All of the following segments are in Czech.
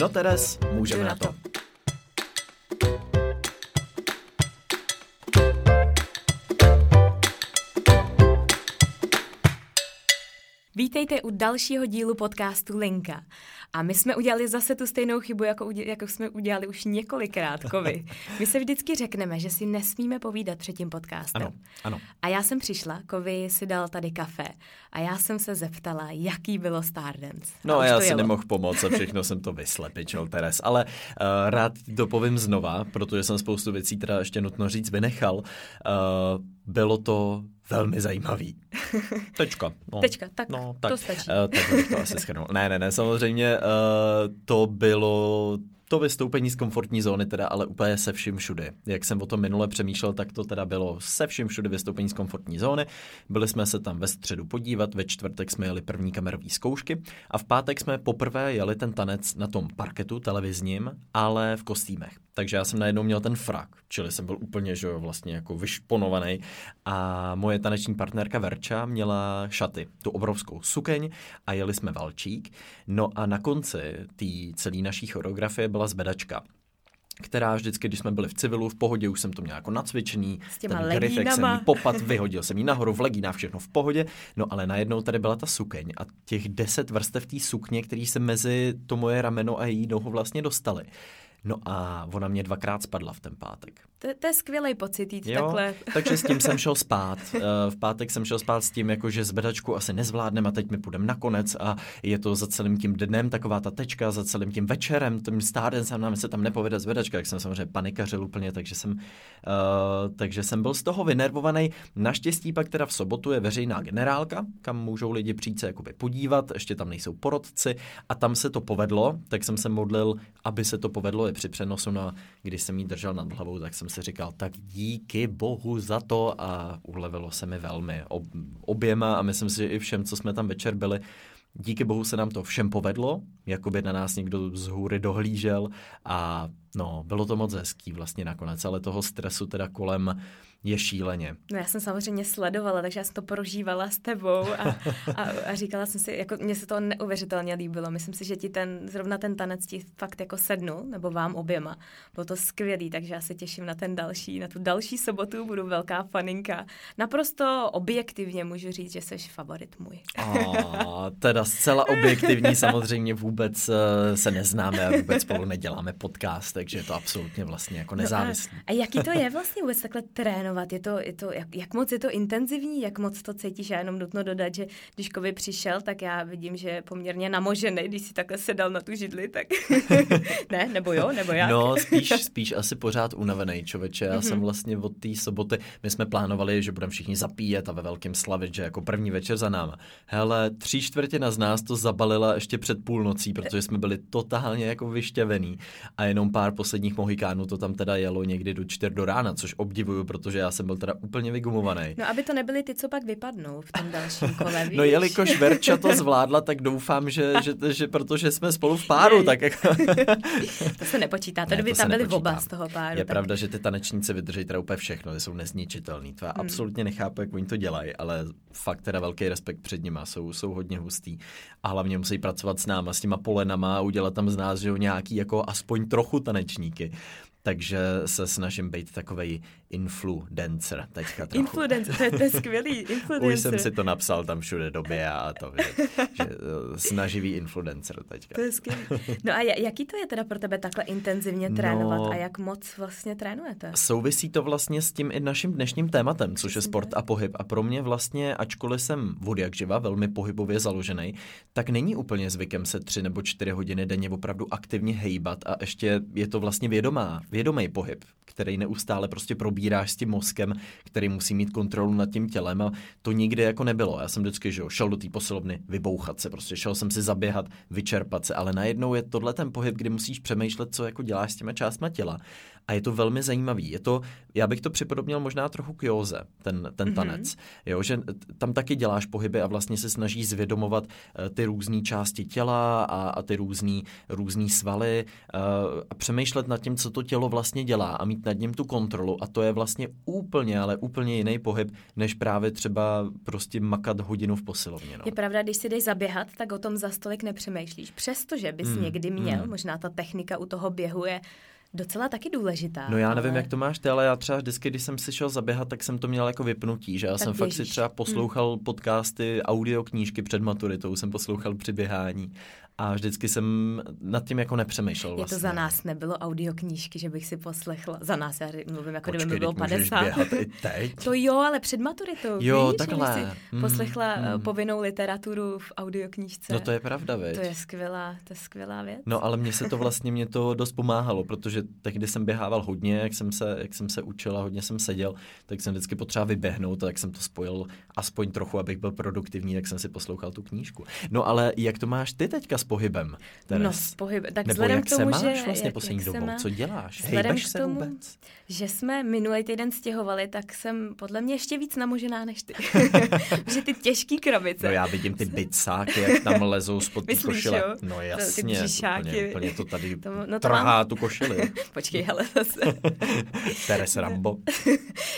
No Teres, můžeme na to. Vítejte u dalšího dílu podcastu Linka. A my jsme udělali zase tu stejnou chybu, jako, udě- jako jsme udělali už několikrát, Kovy. My se vždycky řekneme, že si nesmíme povídat před tím podcastem. Ano, ano. A já jsem přišla, Kovy si dal tady kafe a já jsem se zeptala, jaký bylo Stardance. No a a já si nemohl pomoct a všechno jsem to vyslepičil, Teres. Ale uh, rád to povím znova, protože jsem spoustu věcí teda ještě nutno říct vynechal. Uh, bylo to velmi zajímavý. Tečka. No. Tečka, tak no, to stačí. Uh, tak bych to asi schrnul. Ne, ne, ne, samozřejmě uh, to bylo to vystoupení z komfortní zóny teda, ale úplně se vším všude. Jak jsem o tom minule přemýšlel, tak to teda bylo se vším všude vystoupení z komfortní zóny. Byli jsme se tam ve středu podívat, ve čtvrtek jsme jeli první kamerové zkoušky a v pátek jsme poprvé jeli ten tanec na tom parketu televizním, ale v kostýmech. Takže já jsem najednou měl ten frak, čili jsem byl úplně, že jo, vlastně jako vyšponovaný a moje taneční partnerka Verča měla šaty, tu obrovskou sukeň a jeli jsme valčík. No a na konci té celé naší choreografie byla zbedačka která vždycky, když jsme byli v civilu, v pohodě, už jsem to měl jako nacvičený, S těma ten grifek jsem jí popad, vyhodil jsem jí nahoru v legínách, všechno v pohodě, no ale najednou tady byla ta sukeň a těch deset vrstev té sukně, který se mezi to moje rameno a její nohu vlastně dostaly. No a ona mě dvakrát spadla v ten pátek. To, to je skvělý pocit jít Jo, takhle. takže s tím jsem šel spát. Eh, V pátek jsem šel spát s tím, jako že zvedačku asi nezvládnem a teď mi půjdem nakonec a je to za celým tím dnem taková ta tečka, za celým tím večerem, tím stáden jsem nám se tam nepovede zvedačka, jak jsem samozřejmě panikařil úplně, takže jsem, uh, takže jsem byl z toho vynervovaný. Naštěstí pak teda v sobotu je veřejná generálka, kam můžou lidi přijít se jakoby podívat, ještě tam nejsou porodci a tam se to povedlo, tak jsem se modlil, aby se to povedlo při přenosu, no a když jsem jí držel nad hlavou, tak jsem si říkal, tak díky bohu za to. A ulevilo se mi velmi ob, oběma a myslím si, že i všem, co jsme tam večer byli, díky bohu se nám to všem povedlo, jako by na nás někdo z hůry dohlížel a no, bylo to moc hezký vlastně nakonec, ale toho stresu teda kolem je šíleně. No já jsem samozřejmě sledovala, takže já jsem to prožívala s tebou a, a, a říkala jsem si, jako mně se to neuvěřitelně líbilo. Myslím si, že ti ten, zrovna ten tanec ti fakt jako sednul, nebo vám oběma. Bylo to skvělý, takže já se těším na ten další, na tu další sobotu, budu velká faninka. Naprosto objektivně můžu říct, že jsi favorit můj. A teda zcela objektivní samozřejmě vůbec eh, se neznáme a vůbec spolu neděláme podcast, takže je to absolutně vlastně jako nezávislý. No a, a jaký to je vlastně vůbec takhle trénovat? Je to, je to, jak, jak moc je to intenzivní, jak moc to cítíš? Já jenom nutno dodat, že když Kovy přišel, tak já vidím, že je poměrně namožený, když si takhle sedal na tu židli, tak ne, nebo jo, nebo jak? No, spíš, spíš asi pořád unavený člověče. Já Mhm. jsem vlastně od té soboty, my jsme plánovali, že budeme všichni zapíjet a ve velkém slavit, že jako první večer za náma. Hele, tři čtvrtina z nás to zabalila ještě před půlnocí, protože jsme byli totálně jako vyštěvený a jenom pár posledních mohikánů to tam teda jelo někdy do čtyř do rána, což obdivuju, protože já jsem byl teda úplně vygumovaný. No, aby to nebyly ty, co pak vypadnou v tom dalším kole, víš? No jelikož Verča to zvládla, tak doufám, že, že, že protože jsme spolu v páru, tak jako... To se nepočítá, to Ne, kdyby tam byli nepočítá. oba z toho páru. Je tak... pravda, že ty tanečníci vydrží teda úplně všechno, ty jsou nezničitelný. To já Hmm. absolutně nechápu, jak oni to dělají, ale fakt teda velký respekt před nima, jsou, jsou hodně hustý. A hlavně musí pracovat s náma, s těma polenama a udělat tam z nás, že jo, nějaký jako aspoň trochu tanečníky. Takže se snažím být takovej influencer teďka trochu. Influencer, to je, to je skvělý, influencer. Už jsem si to napsal tam všude době a to, že, že eh, snaživý influencer teďka. To je skvělý. No a ja- jaký to je teda pro tebe takhle intenzivně trénovat No. a jak moc vlastně trénujete? Souvisí to vlastně s tím i naším dnešním tématem, což je sport a pohyb. A pro mě vlastně, ačkoliv jsem od jak živa velmi pohybově založený, tak není úplně zvykem se tři nebo čtyři hodiny denně opravdu aktivně hejbat a ještě je to vlastně vědomá, vědomý pohyb, který neustále prostě probíráš s tím mozkem, který musí mít kontrolu nad tím tělem a to nikdy jako nebylo. Já jsem vždycky že jo, šel do té posilovny vybouchat se, prostě šel jsem si zaběhat, vyčerpat se, ale najednou je tohle ten pohyb, kdy musíš přemýšlet, co jako děláš s těma částma těla. A je to velmi zajímavý. Je to, já bych to připodobnil možná trochu k józe, ten, ten mhm. tanec. Mm-hmm. Jo, že tam taky děláš pohyby a vlastně se snažíš zvědomovat uh, ty různé části těla a, a ty různý, různý svaly uh, a přemýšlet nad tím, co to tělo vlastně dělá a mít nad ním tu kontrolu a to je vlastně úplně, ale úplně jiný pohyb, než právě třeba prostě makat hodinu v posilovně. No. Je pravda, když si jdeš zaběhat, tak o tom za stolik nepřemýšlíš. Přestože bys mm, někdy měl, mm. možná ta technika u toho běhu je docela taky důležitá. No já nevím, ale... jak to máš ty, ale já třeba vždycky, když jsem si šel zaběhat, tak jsem to měl jako vypnutí, že já tak jsem běžíš. fakt si třeba poslouchal hmm. podcasty, audioknížky před maturitou, jsem poslouchal při běhání a vždycky jsem nad tím jako nepřemýšlel vlastně. Je to za vlastně. nás nebylo audioknížky, že bych si poslechla. Za nás, já mluvím jako Počkej, kdyby bylo 50. i teď. To jo, ale před maturitou. Jo, víš, takhle. Si poslechla mm, povinnou literaturu v audioknížce. No to je pravda, veď. To je skvělá, to je skvělá věc. No ale mně se to vlastně, mě to dost pomáhalo, protože tehdy jsem běhával hodně, jak jsem se, jak jsem se učil a hodně jsem seděl, tak jsem vždycky potřeboval vyběhnout tak jsem to spojil aspoň trochu, abych byl produktivní, tak jsem si poslouchal tu knížku. No ale jak to máš ty teďka spohybem. Teres? No, s pohybem. Tak Nebo jak k tomu, se máš že, vlastně jak, poslední jak dobou? Má, Co děláš? Hejbeš k tomu, se vůbec? že jsme minulý týden stěhovali, tak jsem podle mě ještě víc namožená než ty. že ty těžký krabice. No já vidím ty bicáky, jak tam lezou spod Myslíš, košile. Jo? No jasně, ty břišáky. Úplně, úplně to tady to, no to trhá mám... tu košili. Počkej, hele zase. Teres Rambo.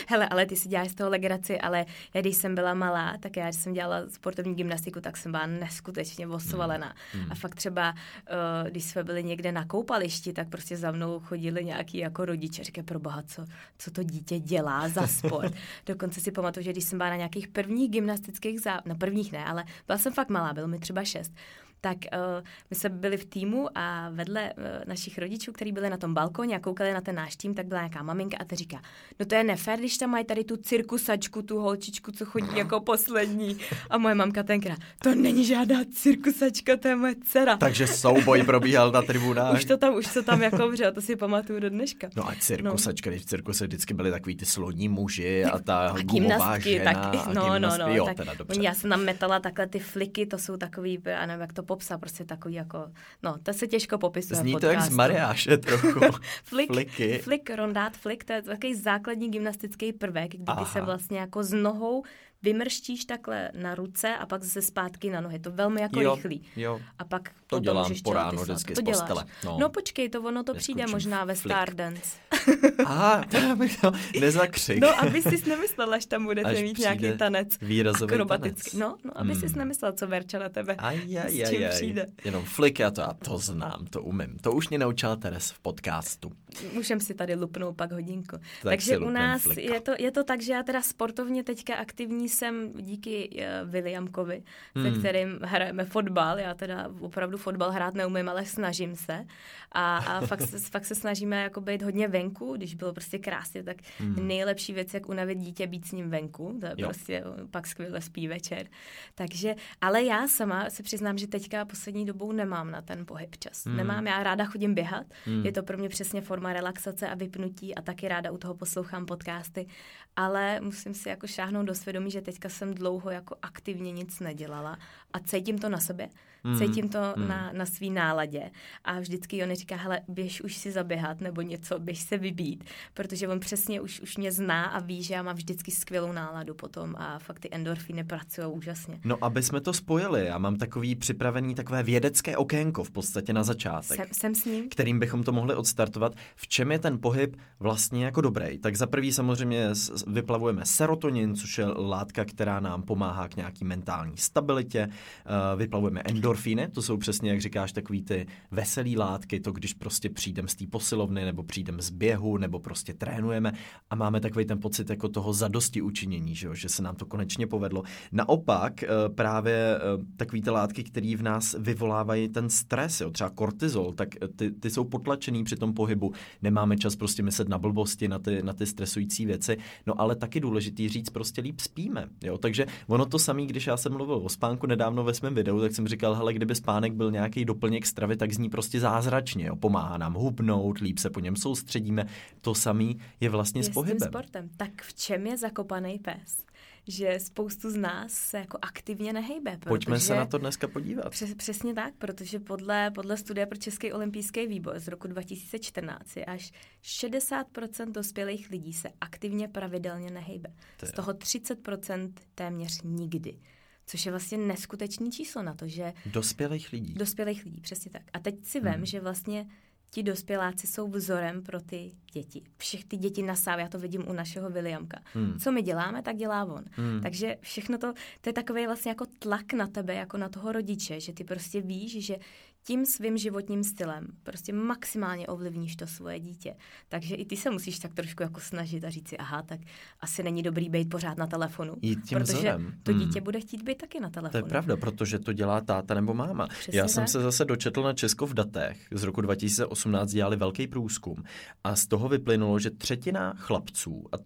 hele, ale ty si děláš z toho legraci, ale já když jsem byla malá, tak já, když jsem dělala sportovní gymnastiku, tak jsem byla neskutečně osvalená. Hmm. Hmm. A fakt třeba, uh, když jsme byli někde na koupališti, tak prostě za mnou chodili nějaký jako rodiče. Říkají, pro boha, co, co to dítě dělá za sport. Dokonce si pamatuju, že když jsem byla na nějakých prvních gymnastických zá... no prvních ne, ale byla jsem fakt malá, bylo mi třeba šest tak uh, my jsme byli v týmu a vedle uh, našich rodičů, kteří byli na tom balkoně a koukali na ten náš tým, tak byla nějaká maminka a ta říká, no to je nefér, když tam mají tady tu cirkusačku, tu holčičku, co chodí jako poslední. A moje mamka tenkrát, to není žádná cirkusačka, to je moje dcera. Takže souboj probíhal na tribunách. Už to tam, už to tam jako vře, to si pamatuju do dneška. No a cirkusačka, no. když v cirkuse vždycky byli takový ty slodní muži a ta a gumová žena. Tak, no, no, no, jo, tak, teda dobře. Já jsem tam metala takhle ty fliky, to jsou takový, já nevím, jak to popsat, prostě takový jako, no, to se těžko popisuje Zní to jak z Mariáše trochu. flik, Fliky. Flik, rondát, flik, to je takový základní gymnastický prvek, kdy ty se vlastně jako s nohou vymrštíš takhle na ruce a pak zase zpátky na nohy. To velmi jako jo, rychlý. Jo. A pak to dělám po ráno vždycky to z postele. No. no počkej, to ono to přijde možná ve. Stardance. Aha, to bych to nezakřik. No, aby jsi nemyslela, že tam budete až mít nějaký tanec. Výrazový akrobatický. Tanec. No, no, aby hmm. jsi nemyslela, co Verča na tebe aj, aj, s čím aj, přijde. Jenom flik, já to, já to znám, to umím. To už mě naučila Teres v podcastu. Můžem si tady lupnout pak hodinku. Tak Takže u nás je to, je to tak, že já teda sportovně teďka aktivní jsem díky uh, Williamkovi, hmm. se kterým hrajeme fotbal. Já teda opravdu fotbal hrát neumím, ale snažím se. A, a fakt, se, fakt se snažíme jako být hodně venku, když bylo prostě krásně, tak hmm. nejlepší věc, jak unavit dítě, být s ním venku. To je jo. prostě pak skvěle spí večer. Takže, ale já sama se přiznám, že teďka poslední dobou nemám na ten pohyb čas. Hmm. Nemám, já ráda chodím běhat. Hmm. Je to pro mě přesně forma relaxace a vypnutí a taky ráda u toho poslouchám podcasty. Ale musím si jako šáhnout do svědomí, že teďka jsem dlouho jako aktivně nic nedělala a cítím to na sobě. Mm, Cítím to mm. na, na svý náladě a vždycky on říká, hele, běž už si zaběhat nebo něco, běž se vybít, protože on přesně už, už mě zná a ví, že já mám vždycky skvělou náladu potom a fakt ty endorfiny pracují úžasně. No, aby jsme to spojili, já mám takový připravený takové vědecké okénko v podstatě na začátek. Jsem, jsem s ním. Kterým bychom to mohli odstartovat. V čem je ten pohyb vlastně jako dobrý? Tak za prvý samozřejmě vyplavujeme serotonin, což je látka, která nám pomáhá k nějaký mentální stabilitě. Eh, vyplavujeme endorfiny, endorfíny, to jsou přesně, jak říkáš, takový ty veselý látky, to když prostě přijdem z té posilovny, nebo přijdem z běhu, nebo prostě trénujeme a máme takový ten pocit jako toho zadosti učinění, že, že se nám to konečně povedlo. Naopak eh, právě eh, takový ty látky, které v nás vyvolávají ten stres, jo, třeba kortizol, tak eh, ty, ty jsou potlačený při tom pohybu. Nemáme čas prostě myslet na blbosti, na ty, na ty stresující věci, no ale taky důležitý říct, prostě líp spíme. Jo? Takže ono to samé, když já jsem mluvil o spánku nedávno ve svém videu, tak jsem říkal, hele, kdyby spánek byl nějaký doplněk stravy, tak zní prostě zázračně. Jo. Pomáhá nám hubnout, líp se po něm soustředíme. To samý je vlastně je s pohybem. S sportem. Tak v čem je zakopaný pes? že spoustu z nás se jako aktivně nehejbe. Protože, Pojďme se na to dneska podívat. Přes, přesně tak, protože podle, podle studie pro Český olympijský výbor z roku 2014 je až 60% dospělých lidí se aktivně pravidelně nehejbe. Z toho 30% téměř nikdy. Což je vlastně neskutečný číslo na to, že... Dospělých lidí. Dospělých lidí, přesně tak. A teď si vem, hmm. že vlastně ti dospěláci jsou vzorem pro ty děti. Všech ty děti nasávají, já to vidím u našeho Williamka. Hmm. Co my děláme, tak dělá on. Hmm. Takže všechno to, to je takový vlastně jako tlak na tebe, jako na toho rodiče, že ty prostě víš, že tím svým životním stylem prostě maximálně ovlivníš to svoje dítě. Takže i ty se musíš tak trošku jako snažit a říct si, aha, tak asi není dobrý být pořád na telefonu. Jít tím protože vzorem. to dítě hmm. bude chtít být taky na telefonu. To je pravda, protože to dělá táta nebo máma. Přesně Já tak. jsem se zase dočetl na Česko v datech. Z roku 2018 dělali velký průzkum a z toho vyplynulo, že třetina chlapců a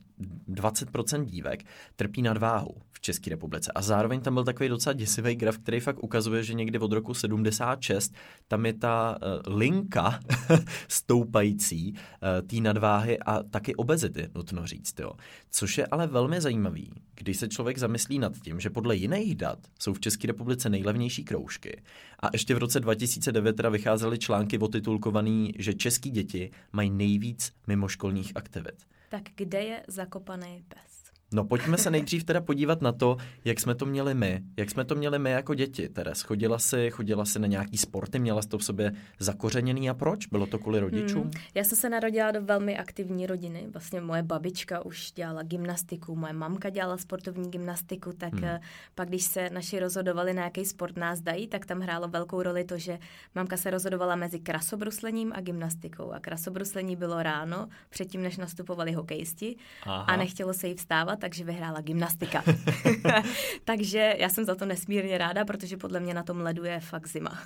20% dívek trpí nadváhu v České republice. A zároveň tam byl takový docela děsivý graf, který fakt ukazuje, že někdy od roku 76 tam je ta uh, linka stoupající uh, té nadváhy a taky obezity, nutno říct. Jo. Což je ale velmi zajímavý, když se člověk zamyslí nad tím, že podle jiných dat jsou v České republice nejlevnější kroužky. A ještě v roce 2009 teda vycházely články otitulkovaný, že český děti mají nejvíc mimoškolních aktivit. Tak kde je zakopaný pes? No pojďme se nejdřív teda podívat na to, jak jsme to měli my. Jak jsme to měli my jako děti, Teres. Chodila si, chodila si na nějaký sporty, měla jsi to v sobě zakořeněný a proč? Bylo to kvůli rodičům? Hmm. Já jsem se narodila do velmi aktivní rodiny. Vlastně moje babička už dělala gymnastiku, moje mamka dělala sportovní gymnastiku, tak hmm. pak když se naši rozhodovali, na jaký sport nás dají, tak tam hrálo velkou roli to, že mamka se rozhodovala mezi krasobruslením a gymnastikou. A krasobruslení bylo ráno, předtím, než nastupovali hokejisti Aha. a nechtělo se jí vstávat, takže vyhrála gymnastika. takže já jsem za to nesmírně ráda, protože podle mě na tom ledu je fakt zima.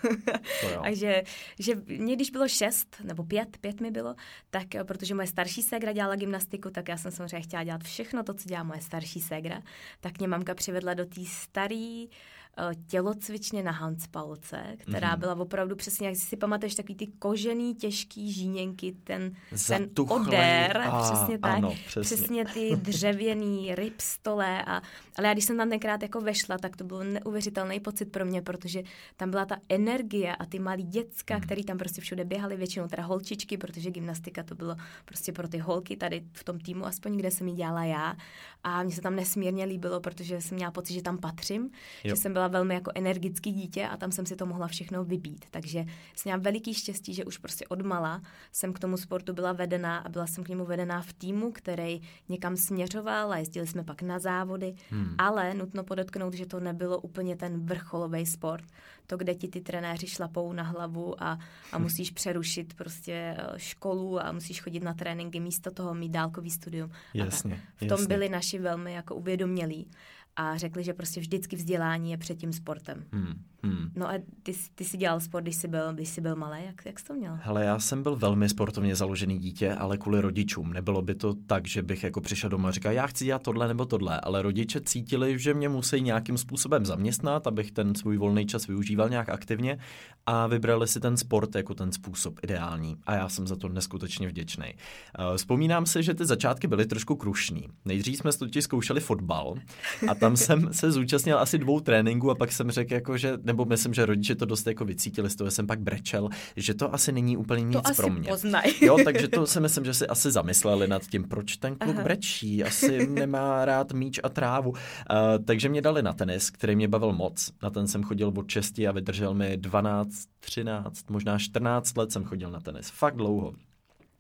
takže že mě, když bylo šest nebo pět, pět mi bylo, tak protože moje starší ségra dělala gymnastiku, tak já jsem samozřejmě chtěla dělat všechno to, co dělá moje starší ségra. Tak mě mamka přivedla do té staré Eh, tělocvičně na Hanspalce, která mm-hmm. byla opravdu přesně, jak si pamatuješ, takový ty kožený, těžký žíněnky, ten, ten odér, a, přesně tak, ano, přesně. přesně ty dřevěný ryb stole. A, ale já když jsem tam tenkrát jako vešla, tak to byl neuvěřitelný pocit pro mě, protože tam byla ta energie a ty malí děcka, mm. který tam prostě všude běhali, většinou teda holčičky, protože gymnastika to bylo prostě pro ty holky tady v tom týmu, aspoň kde jsem ji dělala já. A mně se tam nesmírně líbilo, protože jsem měla pocit, že tam patřím, jo. že jsem byla velmi jako energický dítě a tam jsem si to mohla všechno vybít. Takže jsem měla veliký štěstí, že už prostě od mala jsem k tomu sportu byla vedená a byla jsem k němu vedená v týmu, který někam směřoval a jezdili jsme pak na závody, hmm. ale nutno podotknout, že to nebylo úplně ten vrcholový sport, to, kde ti ty trenéři šlapou na hlavu a, a musíš přerušit prostě eh, školu a musíš chodit na tréninky místo toho mít dálkový studium. Jasně, v tom jasně. byli naši velmi jako uvědomělí a řekli, že prostě vždycky vzdělání je před tím sportem. Hmm. Hmm. No a ty, ty jsi dělal sport, když jsi byl, když jsi byl malý, jak, jak jsi to měl? Hele, já jsem byl velmi sportovně založený dítě, ale kvůli rodičům. Nebylo by to tak, že bych jako přišel doma a říkal, já chci dělat tohle nebo tohle, ale rodiče cítili, že mě musí nějakým způsobem zaměstnat, abych ten svůj volný čas využíval nějak aktivně a vybrali si ten sport jako ten způsob ideální. A já jsem za to neskutečně vděčný. Eh, vzpomínám si, že ty začátky byly trošku krušný. Nejdřív jsme totiž zkoušeli fotbal a tam jsem se zúčastnil asi dvou tréninků a pak jsem řekl, jako, že nebo myslím, že rodiče to dost jako vycítili, z toho jsem pak brečel, že to asi není úplně nic to pro mě. Poznaj. Jo, takže to si myslím, že si asi zamysleli nad tím, proč ten kluk Aha. brečí, asi nemá rád míč a trávu. Uh, takže mě dali na tenis, který mě bavil moc. Na ten jsem chodil od 6 a vydržel mi 12, 13, možná 14 let jsem chodil na tenis. Fakt dlouho.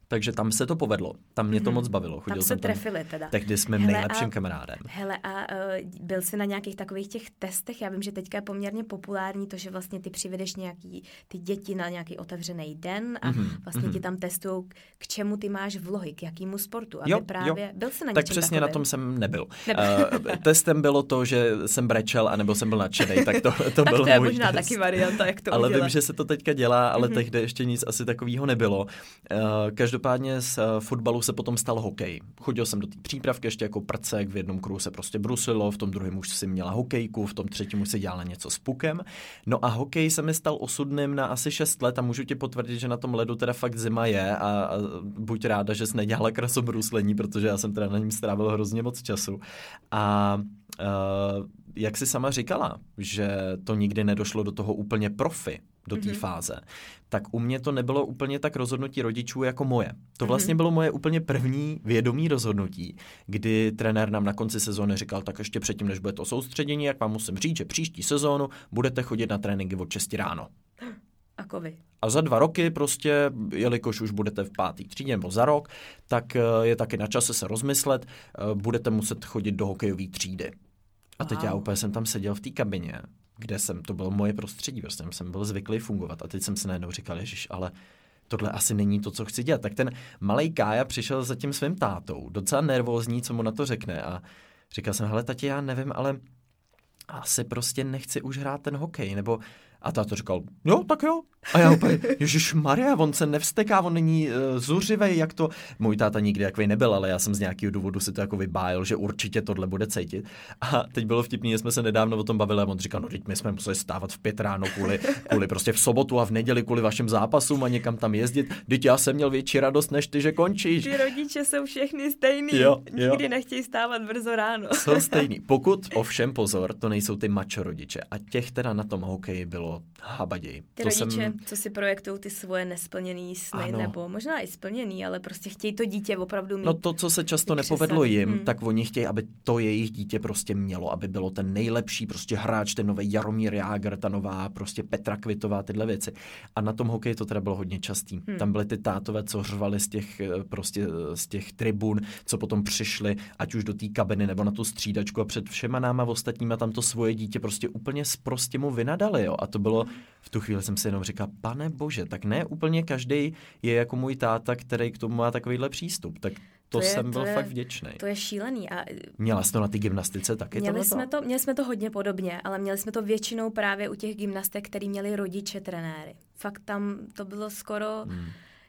Takže tam se to povedlo. Tam mě to hmm. moc bavilo. Chodil tam se jsem trefili tam, teda. Tehdy jsme hele, nejlepším a, kamarádem. Hele, a uh, byl jsi na nějakých takových těch testech? Já vím, že teďka je poměrně populární to, že vlastně ty přivedeš nějaký ty děti na nějaký otevřený den a mm-hmm. vlastně mm-hmm. ti tam testují, k čemu ty máš vlohy, k jakému sportu. Aby jo, právě, jo. Byl jsi na Tak přesně takovým? na tom jsem nebyl. nebyl. uh, testem bylo to, že jsem brečel, anebo jsem byl nadšený, tak to, to tak byl to je můj možná test. taky varianta, jak to Ale udělat. vím, že se to teďka dělá, ale mm-hmm. tehdy ještě nic asi takového nebylo. Uh, každopádně z uh, fotbalu se potom stal hokej. Chodil jsem do té přípravky ještě jako prcek, v jednom kruhu se prostě bruslilo, v tom druhém už si měla hokejku, v tom třetím už si dělala něco s pukem. No a hokej se mi stal osudným na asi 6 let a můžu ti potvrdit, že na tom ledu teda fakt zima je a, buď ráda, že jsi nedělala krasobruslení, protože já jsem teda na něm strávil hrozně moc času. A uh, jak jsi sama říkala, že to nikdy nedošlo do toho úplně profi, do té mm-hmm. fáze, tak u mě to nebylo úplně tak rozhodnutí rodičů jako moje. To mhm. vlastně mm-hmm. bylo moje úplně první vědomí rozhodnutí, kdy trenér nám na konci sezóny říkal, tak ještě předtím, než bude to soustředění, jak vám musím říct, že příští sezónu budete chodit na tréninky od 6 ráno. A kovy. A za dva roky prostě, jelikož už budete v pátý třídě nebo za rok, tak eh, je taky na čase se rozmyslet, eh, budete muset chodit do hokejové třídy. A teď wow. já úplně jsem tam seděl v té kabině, kde jsem, to bylo moje prostředí, prostě jsem byl zvyklý fungovat a teď jsem se najednou říkal, ježiš, ale tohle asi není to, co chci dělat. Tak ten malý Kája přišel za tím svým tátou, docela nervózní, co mu na to řekne a říkal jsem, hele tati, já nevím, ale asi prostě nechci už hrát ten hokej, nebo a táto říkal, jo, tak jo. A já úplně, Ježíš Maria, on se nevsteká, on není uh, zuřivej, jak to. Můj táta nikdy takový nebyl, ale já jsem z nějakého důvodu si to jako vybájil, že určitě tohle bude cítit. A teď bylo vtipný, že jsme se nedávno o tom bavili a on říkal, no teď my jsme museli stávat v pět ráno kvůli, kvůli prostě v sobotu a v neděli kvůli vašim zápasům a někam tam jezdit. Teď já jsem měl větší radost, než ty, že končíš. Ty rodiče jsou všechny stejný. Jo, jo. Nikdy nechtějí stávat brzo ráno. Jsou stejný. Pokud ovšem pozor, to nejsou ty mačo rodiče. A těch teda na tom hokeji bylo habaděj. Ty to rodiče, jsem... co si projektují ty svoje nesplněné sny, ano. nebo možná i splněný, ale prostě chtějí to dítě opravdu mít. No to, co se často nepovedlo jim, hmm. tak oni chtějí, aby to jejich dítě prostě mělo, aby bylo ten nejlepší prostě hráč, ten nový Jaromír Jágr, ta nová prostě Petra Kvitová, tyhle věci. A na tom hokeji to teda bylo hodně častý. Hmm. Tam byly ty tátové, co řvali z těch eh, prostě z těch tribun, co potom přišli, ať už do té kabiny nebo na tu střídačku a před všema náma ostatníma tam to svoje dítě prostě úplně prostě mu vynadali, jo. A to bylo v tu chvíli jsem si jenom říkal, pane bože, tak ne úplně každý je jako můj táta, který k tomu má takovýhle přístup. Tak to, to je, jsem byl to je, fakt vděčný. To je šílený. A Měla jsi to na té gymnastice taky? Měli jsme, to, měli jsme to hodně podobně, ale měli jsme to většinou právě u těch gymnastek, který měli rodiče trenéry. Fakt tam to bylo skoro... Hmm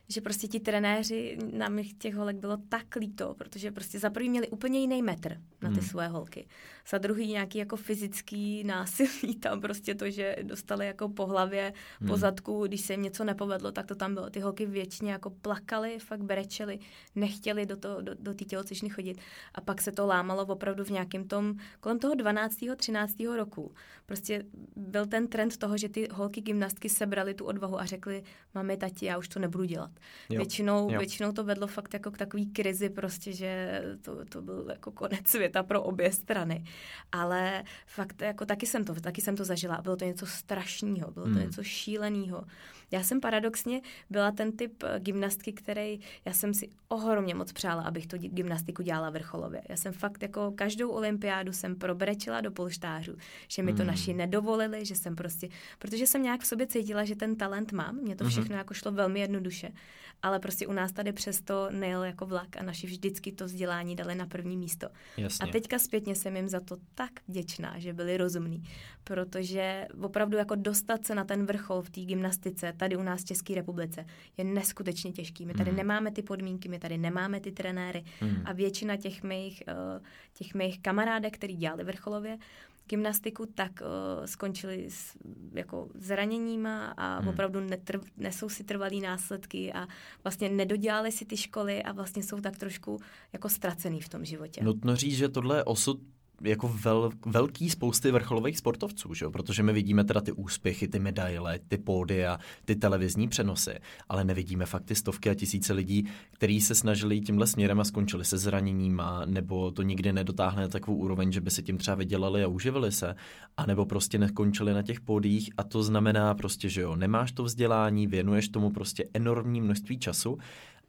že prostě ti trenéři, nám těch holek bylo tak líto, protože prostě za prvý měli úplně jiný metr na ty hmm. své holky. Za druhý nějaký jako fyzický násilí tam prostě to, že dostali jako po hlavě, hmm. po zadku, když se jim něco nepovedlo, tak to tam bylo. Ty holky většině jako plakali, fakt brečeli, nechtěli do, to, do, do té tělocvičny chodit. A pak se to lámalo opravdu v nějakém tom, kolem toho 12. 13. roku. Prostě byl ten trend toho, že ty holky gymnastky sebrali tu odvahu a řekli, mami, tati, já už to nebudu dělat. Jo. Většinou, jo. většinou to vedlo fakt jako k takový krizi prostě, že to, to byl jako konec světa pro obě strany. Ale fakt jako taky jsem to, taky jsem to zažila bylo to něco strašného, bylo to hmm. něco šíleného. Já jsem paradoxně byla ten typ eh, gymnastky, který já jsem si ohromně moc přála, abych tu gymnastiku dělala vrcholově. Já jsem fakt jako každou olympiádu jsem probrečila do polštářů, že mi to hmm. naši nedovolili, že jsem prostě, protože jsem nějak v sobě cítila, že ten talent mám, mě to mhm. všechno mm-hmm. jako šlo velmi jednoduše ale prostě u nás tady přesto nejel jako vlak a naši vždycky to vzdělání dali na první místo. Jasně. A teďka zpětně jsem jim za to tak vděčná, že byli rozumní, protože opravdu jako dostat se na ten vrchol v té gymnastice tady u nás v České republice je neskutečně těžký. My tady mm. nemáme ty podmínky, my tady nemáme ty trenéry mm. a většina těch mých, uh, těch mých kamarádek, který dělali vrcholově, gymnastiku, tak uh, skončili s jako zraněníma a hmm. opravdu netrv, nesou si trvalý následky a vlastně nedodělali si ty školy a vlastně jsou tak trošku jako ztracený v tom životě. Nutno říct, že tohle je osud jako vel, velký spousty vrcholových sportovců, že? protože my vidíme teda ty úspěchy, ty medaile, ty pódy a ty televizní přenosy, ale nevidíme fakt ty stovky a tisíce lidí, kteří se snažili tímhle směrem a skončili se zraněníma, nebo to nikdy nedotáhne na takovou úroveň, že by si tím třeba vydělali a uživili se, anebo prostě nekončili na těch pódích a to znamená prostě, že jo, nemáš to vzdělání, věnuješ tomu prostě enormní množství času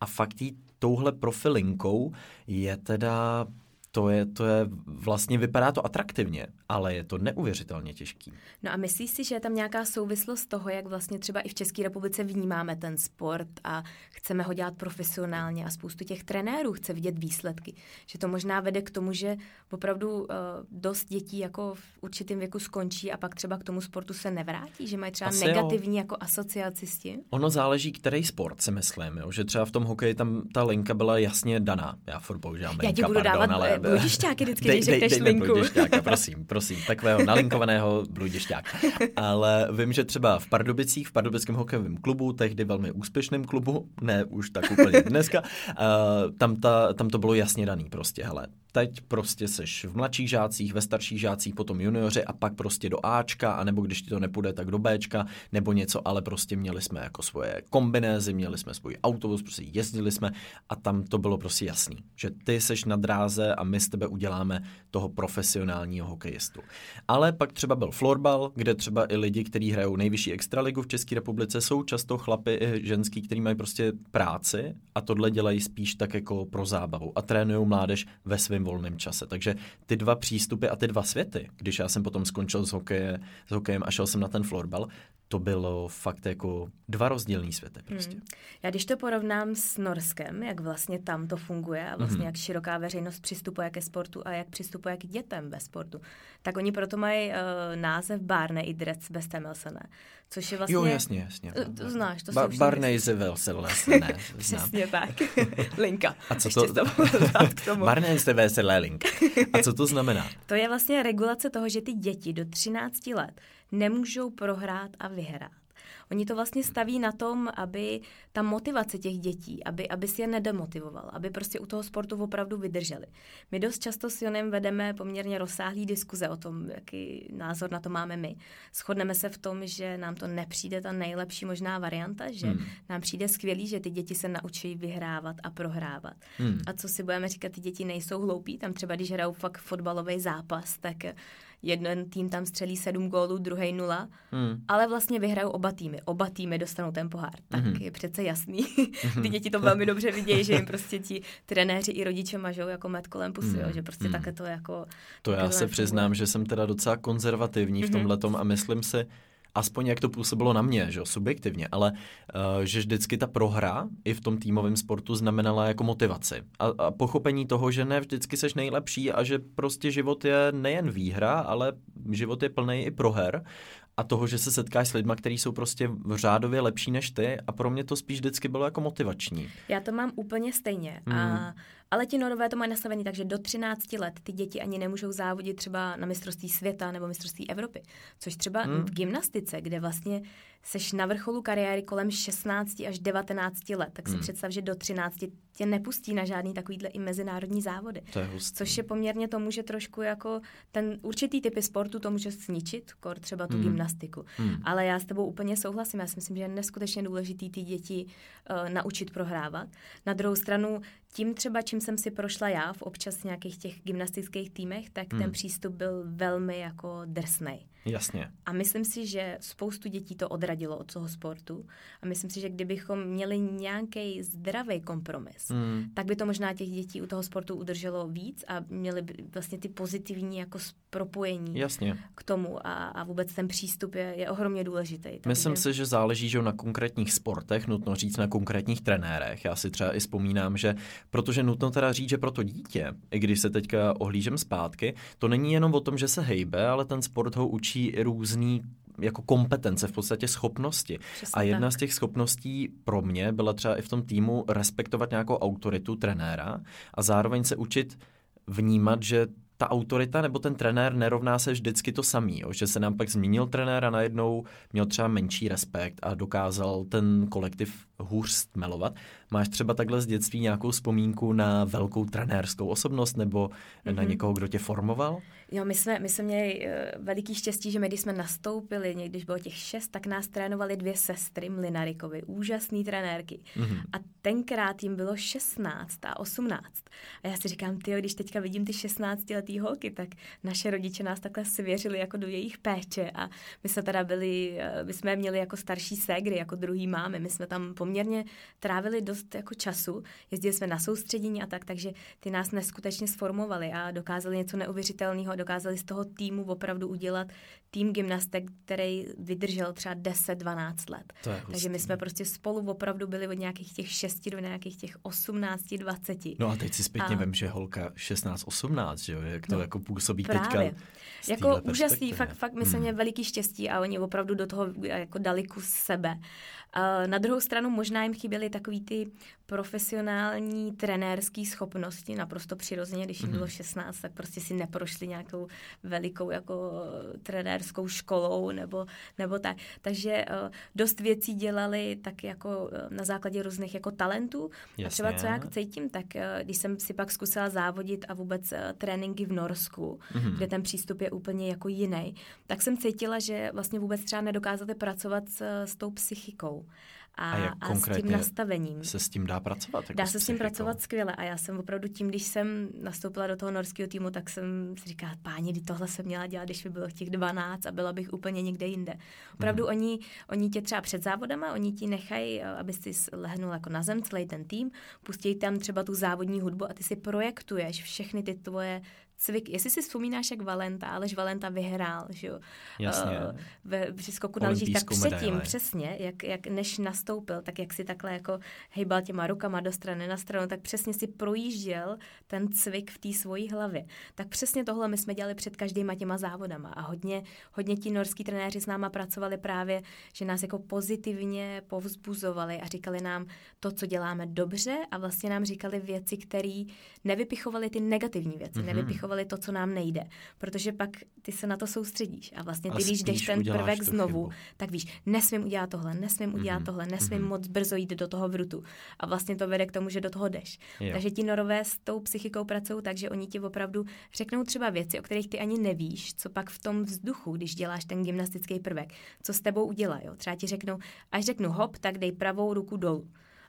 a fakt touhle profilinkou je teda to je, to je, vlastně vypadá to atraktivně, ale je to neuvěřitelně těžký. No a myslíš si, že je tam nějaká souvislost toho, jak vlastně třeba i v České republice vnímáme ten sport a chceme ho dělat profesionálně a spoustu těch trenérů chce vidět výsledky. Že to možná vede k tomu, že opravdu uh, dost dětí jako v určitém věku skončí a pak třeba k tomu sportu se nevrátí, že mají třeba Asi negativní jo. jako asociaci s tím? Ono záleží, který sport si myslím, jo? že třeba v tom hokeji tam ta linka byla jasně daná. Já furt používám Já ti budu pardon, dávat ale bludišťáky vždycky, když řekneš dej, linku. Bludišťáka, prosím, prosím, takového nalinkovaného bludišťáka. Ale vím, že třeba v Pardubicích, v Pardubickém hokejovém klubu, tehdy velmi úspěšném klubu, ne už tak úplně dneska, uh, tam, ta, tam to bylo jasně daný prostě, hele, teď prostě seš v mladších žácích, ve starších žácích, potom junioři a pak prostě do Ačka, anebo když ti to nepůjde, tak do Bčka, nebo něco, ale prostě měli jsme jako svoje kombinézy, měli jsme svůj autobus, prostě jezdili jsme a tam to bylo prostě jasný, že ty seš na dráze a my z tebe uděláme toho profesionálního hokejistu. Ale pak třeba byl florbal, kde třeba i lidi, kteří hrajou nejvyšší extraligu v České republice, jsou často chlapy i ženský, kteří mají prostě práci a tohle dělají spíš tak jako pro zábavu a trénují mládež ve svém volném čase. Takže ty dva přístupy a ty dva světy, když já jsem potom skončil s, hokeje, s hokejem a šel jsem na ten florbal, to bylo fakt jako dva rozdílný světy prostě. Hmm. Já když to porovnám s Norskem, jak vlastně tam to funguje a vlastně hmm. jak široká veřejnost přistupuje ke sportu a jak přistupuje k dětem ve sportu, tak oni proto mají uh, název Barne Idrec bez Temelsene, což je vlastně... Jo, jasně, jasně. To, to znáš, to ba- Barne Izevelselesene. Přesně tak. Linka. A co to... Barne Linka. A co to znamená? to je vlastně regulace toho, že ty děti do 13 let nemůžou prohrát a vyhrát. Oni to vlastně staví na tom, aby ta motivace těch dětí, aby, aby si je nedemotivoval, aby prostě u toho sportu opravdu vydrželi. My dost často s Jonem vedeme poměrně rozsáhlý diskuze o tom, jaký názor na to máme my. Shodneme se v tom, že nám to nepřijde ta nejlepší možná varianta, že hmm. nám přijde skvělý, že ty děti se naučí vyhrávat a prohrávat. Hmm. A co si budeme říkat, ty děti nejsou hloupí, tam třeba když hrajou fakt fotbalový zápas, tak jeden tým tam střelí sedm gólů, druhý nula, hmm. ale vlastně vyhrajou oba týmy. Oba týmy dostanou ten pohár. Tak hmm. je přece jasný. Hmm. Ty děti to velmi dobře vidějí, že jim prostě ti trenéři i rodiče mažou jako met kolem pusy, hmm. jo, že prostě hmm. také to jako... To já se přiznám, že jsem teda docela konzervativní v mhm. tomhle a myslím si, aspoň jak to působilo na mě, že subjektivně, ale uh, že vždycky ta prohra i v tom týmovém sportu znamenala jako motivaci a, a pochopení toho, že ne vždycky seš nejlepší a že prostě život je nejen výhra, ale život je plný i proher a toho, že se setkáš s lidmi, kteří jsou prostě v řádově lepší než ty a pro mě to spíš vždycky bylo jako motivační. Já to mám úplně stejně hmm. a ale ti norové to mají nastavený tak, že do 13 let ty děti ani nemůžou závodit třeba na mistrovství světa nebo mistrovství Evropy. Což třeba hmm. v gymnastice, kde vlastně seš na vrcholu kariéry kolem 16 až 19 let, tak si hmm. představ, že do 13 tě nepustí na žádný takovýhle i mezinárodní závody. To je hustý. Což je poměrně to může trošku jako ten určitý typy sportu to může sničit, kor třeba tu hmm. gymnastiku. Hmm. Ale já s tebou úplně souhlasím. Já si myslím, že je neskutečně důležitý ty děti uh, naučit prohrávat. Na druhou stranu, tím třeba, čím jsem si prošla já v občas nějakých těch gymnastických týmech, tak hmm. ten přístup byl velmi jako drsnej. Jasně. A myslím si, že spoustu dětí to odradilo od toho sportu. A myslím si, že kdybychom měli nějaký zdravý kompromis, mm. tak by to možná těch dětí u toho sportu udrželo víc a měli by vlastně ty pozitivní jako propojení Jasně. k tomu a, a vůbec ten přístup je, je ohromně důležitý. Takže... Myslím si, že záleží, že na konkrétních sportech, nutno říct na konkrétních trenérech. Já si třeba i vzpomínám, že protože nutno teda říct, že pro to dítě, i když se teďka ohlížem zpátky, to není jenom o tom, že se hejbe, ale ten sport ho učí i různý jako kompetence, v podstatě schopnosti. Přesně a jedna tak. z těch schopností pro mě byla třeba i v tom týmu respektovat nějakou autoritu trenéra a zároveň se učit vnímat, že ta autorita nebo ten trenér nerovná se vždycky to samý, jo? že se nám pak změnil trenér a najednou měl třeba menší respekt a dokázal ten kolektiv hůř stmelovat. Máš třeba takhle z dětství nějakou vzpomínku na velkou trenérskou osobnost nebo mm-hmm. na mhm. někoho, kdo tě formoval? Jo, my jsme, my jsme měli uh, veliký štěstí, že my, když jsme nastoupili, někdy, když bylo těch šest, tak nás trénovali dvě sestry Mlinarikovi, úžasné trenérky. Mm-hmm. A tenkrát jim bylo 16 a 18. A já si říkám, ty, když teďka vidím ty 16 letý holky, tak naše rodiče nás takhle svěřili jako do jejich péče a my jsme teda byli, uh, my jsme měli jako starší ségry, jako druhý máme. My jsme tam poměrně trávili dost dost jako času, jezdili jsme na soustředění a tak, takže ty nás neskutečně sformovali a dokázali něco neuvěřitelného, dokázali z toho týmu opravdu udělat tým gymnastek, který vydržel třeba 10-12 let. To je takže my jsme prostě spolu opravdu byli od nějakých těch 6 do nějakých těch 18, 20. No a teď si zpětně a... vím, že holka 16, 18, že jo, jak to no, jako působí právě. teďka. Jako úžasný, fakt, fakt my jsme hmm. měli veliký štěstí a oni opravdu do toho jako dali kus sebe. Na druhou stranu možná jim chyběly takový ty profesionální trenérské schopnosti, naprosto přirozeně, když jim bylo 16, mhm. tak prostě si neprošli nějakou velikou jako trenérskou školou nebo, nebo tak. Takže uh, dost věcí dělali tak jako uh, na základě různých jako talentů. Jasně. A třeba co já jako cítím, tak uh, když jsem si pak zkusila závodit a vůbec tréninky v Norsku, mm-hmm. kde ten přístup je úplně jako jiný, tak jsem cítila, že vlastně vůbec třeba nedokázáte pracovat s, s tou psychikou a, a, a s tím nastavením. se s tím dá pracovat? Jako dá se s tím pracovat skvěle a já jsem opravdu tím, když jsem nastoupila do toho norského týmu, tak jsem si říkala, páni, tohle jsem měla dělat, když by bylo těch 12 a byla bych úplně někde jinde. Opravdu hmm. oni, oni tě třeba před závodama, oni ti nechají, aby si lehnul jako na zem celý ten tým, pustí tam třeba tu závodní hudbu a ty si projektuješ všechny ty tvoje cvik. Jestli si vzpomínáš, jak Valenta, Aleš Valenta vyhrál, že jo? Jasně. Uh, ve, při skoku na lyžích, tak předtím, medaile. přesně, jak, jak než nastoupil, tak jak si takhle jako hejbal těma rukama do strany na stranu, tak přesně si projížděl ten cvik v té svojí hlavě. Tak přesně tohle my jsme dělali před každýma těma závodama a hodně, hodně ti norský trenéři s náma pracovali právě, že nás jako pozitivně povzbuzovali a říkali nám to, co děláme dobře a vlastně nám říkali věci, které nevypichovali ty negativní věci, mm-hmm. nevypichovali aplikovali to, co nám nejde. Protože pak ty se na to soustředíš a vlastně ty, a když jdeš ten prvek znovu, chybu. tak víš, nesmím udělat tohle, nesmím udělat mm-hmm. tohle, nesmím mm-hmm. moc brzo jít do toho vrutu. A vlastně to vede k tomu, že do toho jdeš. Jo. Takže ti norové s tou psychikou pracují tak, že oni ti opravdu řeknou třeba věci, o kterých ty ani nevíš, co pak v tom vzduchu, když děláš ten gymnastický prvek, co s tebou udělají. Třeba ti řeknou, až řeknu hop, tak dej pravou ruku dolů.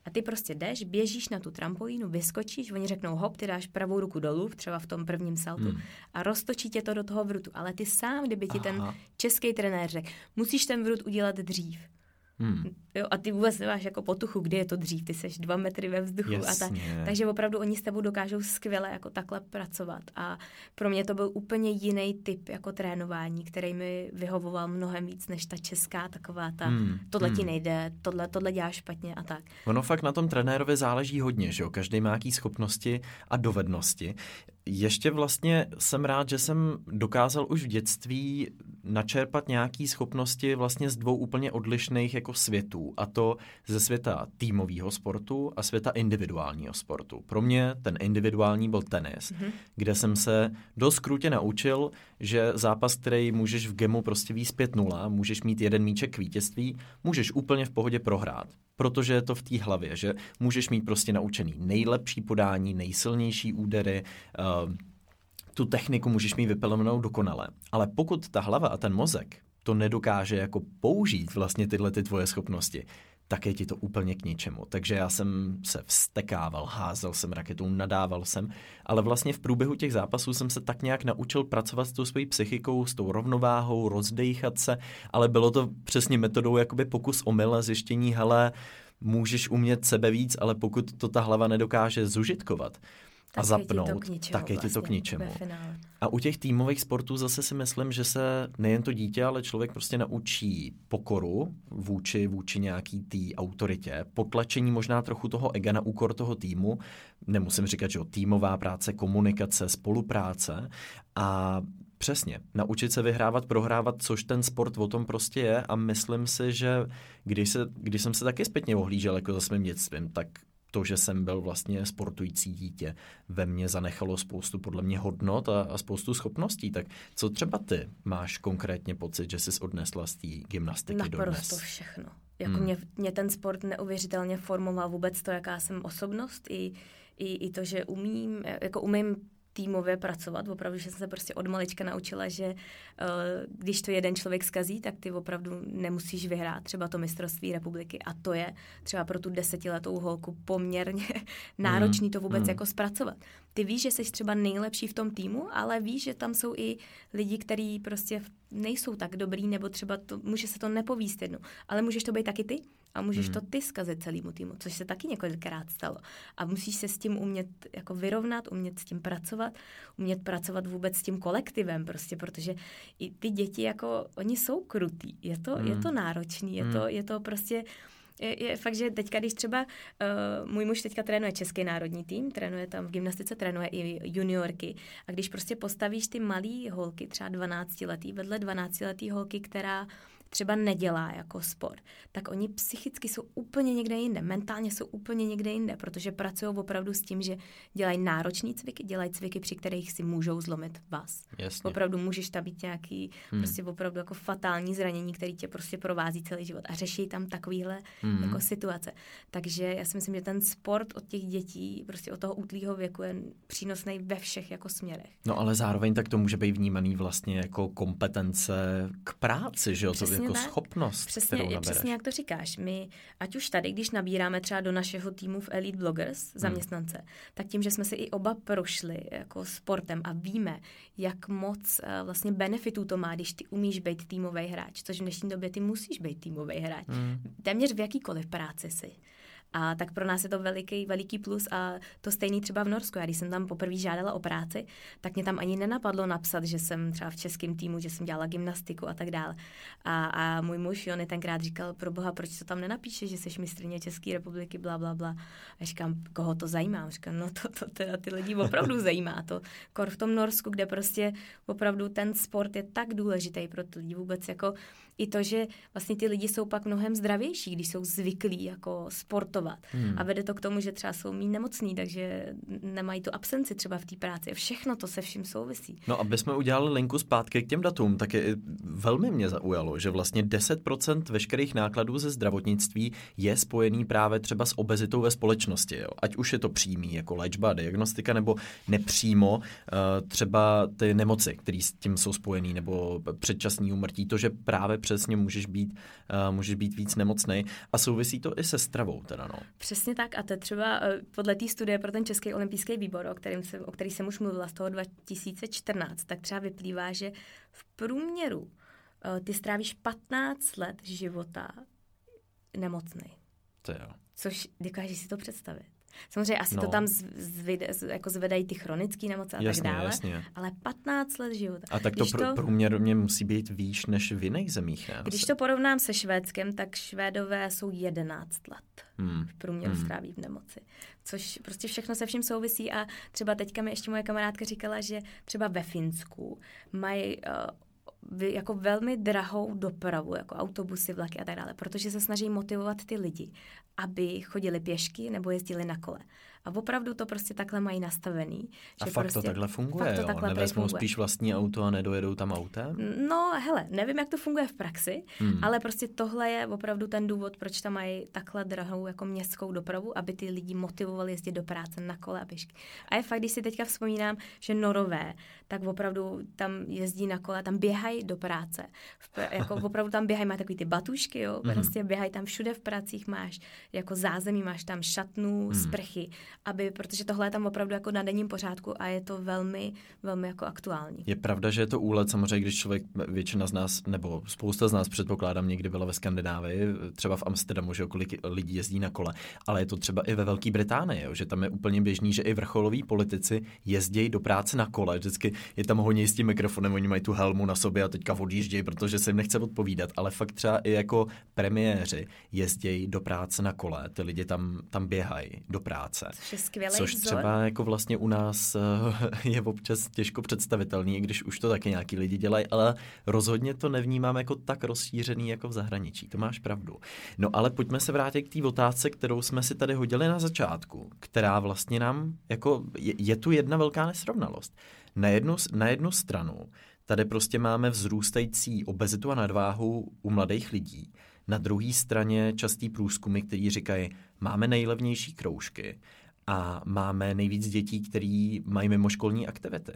A ty prostě jdeš, běžíš na tu trampolínu, vyskočíš, oni řeknou hop, ty dáš pravou ruku dolů, třeba v tom prvním saltu, hmm. a roztočí tě to do toho vrutu. Ale ty sám, kdyby ti Aha. ten český trenér řekl, musíš ten vrut udělat dřív. Hmm. Jo, a ty vůbec nemáš jako potuchu, kde je to dřív, ty seš dva metry ve vzduchu. Jasně. A tak. Takže opravdu oni s tebou dokážou skvěle jako takhle pracovat. A pro mě to byl úplně jiný typ jako trénování, který mi vyhovoval mnohem víc než ta česká taková ta, hmm. tohle hmm. ti nejde, tohle, tohle děláš špatně a tak. Ono fakt na tom trenérovi záleží hodně, že jo? Každý má jaký schopnosti a dovednosti. Ještě vlastně jsem rád, že jsem dokázal už v dětství načerpat nějaké schopnosti vlastně z dvou úplně odlišných jako světů. A to ze světa týmového sportu a světa individuálního sportu. Pro mě ten individuální byl tenis, mm-hmm. kde jsem se dost krutě naučil, že zápas, který můžeš v gemu prostě víc 5-0, můžeš mít jeden míček k vítězství, můžeš úplně v pohodě prohrát protože je to v té hlavě, že můžeš mít prostě naučený nejlepší podání, nejsilnější údery, uh, tu techniku můžeš mít vypelenou dokonale. Ale pokud ta hlava a ten mozek to nedokáže jako použít vlastně tyhle ty tvoje schopnosti, tak je ti to úplně k ničemu. Takže já jsem se vstekával, házel jsem raketou, nadával jsem, ale vlastně v průběhu těch zápasů jsem se tak nějak naučil pracovat s tou svojí psychikou, s tou rovnováhou, rozdejchat se, ale bylo to přesně metodou jakoby pokus omyl zjištění, hele, můžeš umět sebe víc, ale pokud to ta hlava nedokáže zužitkovat, a zapnout, je ničemu, tak je vlastně, ti to k ničemu. A u těch týmových sportů zase si myslím, že se nejen to dítě, ale člověk prostě naučí pokoru vůči, vůči nějaký té autoritě, potlačení možná trochu toho ega na úkor toho týmu, nemusím říkat, že o týmová práce, komunikace, spolupráce. A Přesně. Naučit se vyhrávat, prohrávat, což ten sport o tom prostě je. A myslím si, že když, se, když jsem se taky zpětně ohlížel jako za svým dětstvím, tak to, že jsem byl vlastně sportující dítě, ve mně zanechalo spoustu podle mě hodnot a, a spoustu schopností. Tak co třeba ty máš konkrétně pocit, že jsi odnesla z té gymnastiky Naprosto dodnes? Naprosto všechno. Jako hmm. mě, mě ten sport neuvěřitelně formoval vůbec to, jaká jsem osobnost i, i, i to, že umím, jako umím týmově pracovat. Opravdu, že jsem se prostě od malička naučila, že uh, když to jeden člověk skazí, tak ty opravdu nemusíš vyhrát třeba to mistrovství republiky. A to je třeba pro tu desetiletou holku poměrně náročný to vůbec mm. jako zpracovat. Ty víš, že jsi třeba nejlepší v tom týmu, ale víš, že tam jsou i lidi, kteří prostě nejsou tak dobrý, nebo třeba to, může se to nepovíst jednou, ale můžeš to být taky ty a můžeš hmm. to ty zkazit celému týmu, což se taky několikrát stalo. A musíš se s tím umět jako vyrovnat, umět s tím pracovat, umět pracovat vůbec s tím kolektivem prostě, protože i ty děti jako, oni jsou krutý, je to, hmm. je to náročný, je, hmm. to, je to prostě je, je fakt, že teďka, když třeba uh, můj muž teďka trénuje český národní tým, trénuje tam v gymnastice, trénuje i juniorky a když prostě postavíš ty malé holky, třeba 12 letý, vedle 12 letý holky, která třeba nedělá jako sport, tak oni psychicky jsou úplně někde jinde, mentálně jsou úplně někde jinde, protože pracují opravdu s tím, že dělají náročné cviky, dělají cviky, při kterých si můžou zlomit vás. Jasně. Opravdu můžeš tam být nějaký hmm. prostě opravdu jako fatální zranění, který tě prostě provází celý život a řeší tam takovýhle hmm. jako situace. Takže já si myslím, že ten sport od těch dětí, prostě od toho útlýho věku je přínosný ve všech jako směrech. No ale zároveň tak to může být vnímaný vlastně jako kompetence k práci, že jo? To jako tak. schopnost, přesně, kterou nabereš. Přesně jak to říkáš. My, ať už tady, když nabíráme třeba do našeho týmu v Elite Bloggers hmm. zaměstnance, hmm. tak tím, že jsme si i oba prošli jako sportem a víme, jak moc uh, vlastně benefitů to má, když ty umíš být týmový hráč, což v dnešní době ty musíš být týmový hráč. Hmm. Téměř v jakýkoliv práci si. A tak pro nás je to veliký, veliký plus a to stejný třeba v Norsku. Já když jsem tam poprvé žádala o práci, tak mě tam ani nenapadlo napsat, že jsem třeba v českém týmu, že jsem dělala gymnastiku a tak dále. A, a můj muž Jony tenkrát říkal, pro boha, proč to tam nenapíše, že jsi mistrně České republiky, bla, bla, bla. A říkám, koho to zajímá? říkám, no to, to teda ty lidi opravdu zajímá. To kor v tom Norsku, kde prostě opravdu ten sport je tak důležitý pro ty lidi vůbec jako i to, že vlastně ty lidi jsou pak mnohem zdravější, když jsou zvyklí jako sportovat. Hmm. A vede to k tomu, že třeba jsou méně nemocní, takže nemají tu absenci třeba v té práci. Všechno to se vším souvisí. No, aby jsme udělali linku zpátky k těm datům, tak je, velmi mě zaujalo, že vlastně 10% veškerých nákladů ze zdravotnictví je spojený právě třeba s obezitou ve společnosti. Jo. Ať už je to přímý, jako léčba, diagnostika, nebo nepřímo uh, třeba ty nemoci, které s tím jsou spojený, nebo předčasný úmrtí. To, že právě přesně můžeš být, uh, můžeš být víc nemocný a souvisí to i se stravou teda, no. Přesně tak a to třeba uh, podle té studie pro ten Český olympijský výbor, o, kterým jsem, o který jsem už mluvila z toho 2014, tak třeba vyplývá, že v průměru uh, ty strávíš 15 let života nemocný. To jo. Což dokážeš si to představit. Samozřejmě asi no. to tam zvide, jako zvedají ty chronické nemoce a jasně, tak dále, jasně. ale 15 let života. A tak to, pr- to průměrně musí být výš než v jiných zemích, ne? Když to porovnám se Švédskem, tak Švédové jsou 11 let hmm. v průměru hmm. stráví v nemoci. Což prostě všechno se vším souvisí a třeba teďka mi ještě moje kamarádka říkala, že třeba ve Finsku mají uh, jako velmi drahou dopravu, jako autobusy, vlaky a tak dále, protože se snaží motivovat ty lidi, aby chodili pěšky nebo jezdili na kole. A opravdu to prostě takhle mají nastavený. A že fakt prostě, to takhle funguje, to jo? Takhle Nevezmou funguje. spíš vlastní auto a nedojedou tam autem? No, hele, nevím, jak to funguje v praxi, hmm. ale prostě tohle je opravdu ten důvod, proč tam mají takhle drahou jako městskou dopravu, aby ty lidi motivovali jezdit do práce na kole a pěšky. A je fakt, když si teďka vzpomínám, že Norové, tak opravdu tam jezdí na kole, tam běhají do práce. V, jako opravdu tam běhají, mají takový ty batušky, jo, hmm. prostě běhají tam všude v pracích, máš jako zázemí, máš tam šatnu, hmm. sprchy aby, protože tohle je tam opravdu jako na denním pořádku a je to velmi, velmi jako aktuální. Je pravda, že je to úlet, samozřejmě, když člověk, většina z nás, nebo spousta z nás předpokládám, někdy byla ve Skandinávii, třeba v Amsterdamu, že kolik lidí jezdí na kole, ale je to třeba i ve Velké Británii, jo, že tam je úplně běžný, že i vrcholoví politici jezdí do práce na kole, vždycky je tam hodně s tím mikrofonem, oni mají tu helmu na sobě a teďka odjíždějí, protože se jim nechce odpovídat, ale fakt třeba i jako premiéři jezdí do práce na kole, ty lidi tam, tam běhají do práce což je skvělý Což vzor. třeba jako vlastně u nás eh, je občas těžko představitelný, když už to taky nějaký lidi dělají, ale rozhodně to nevnímám jako tak rozšířený jako v zahraničí. To máš pravdu. No ale pojďme se vrátit k té otázce, kterou jsme si tady hodili na začátku, která vlastně nám, jako je, je tu jedna velká nesrovnalost. Na jednu, na jednu stranu tady prostě máme vzrůstající obezitu a nadváhu u mladých lidí. Na druhé straně častý průzkumy, který říkají, máme nejlevnější kroužky, a máme nejvíc dětí, který mají mimoškolní aktivity.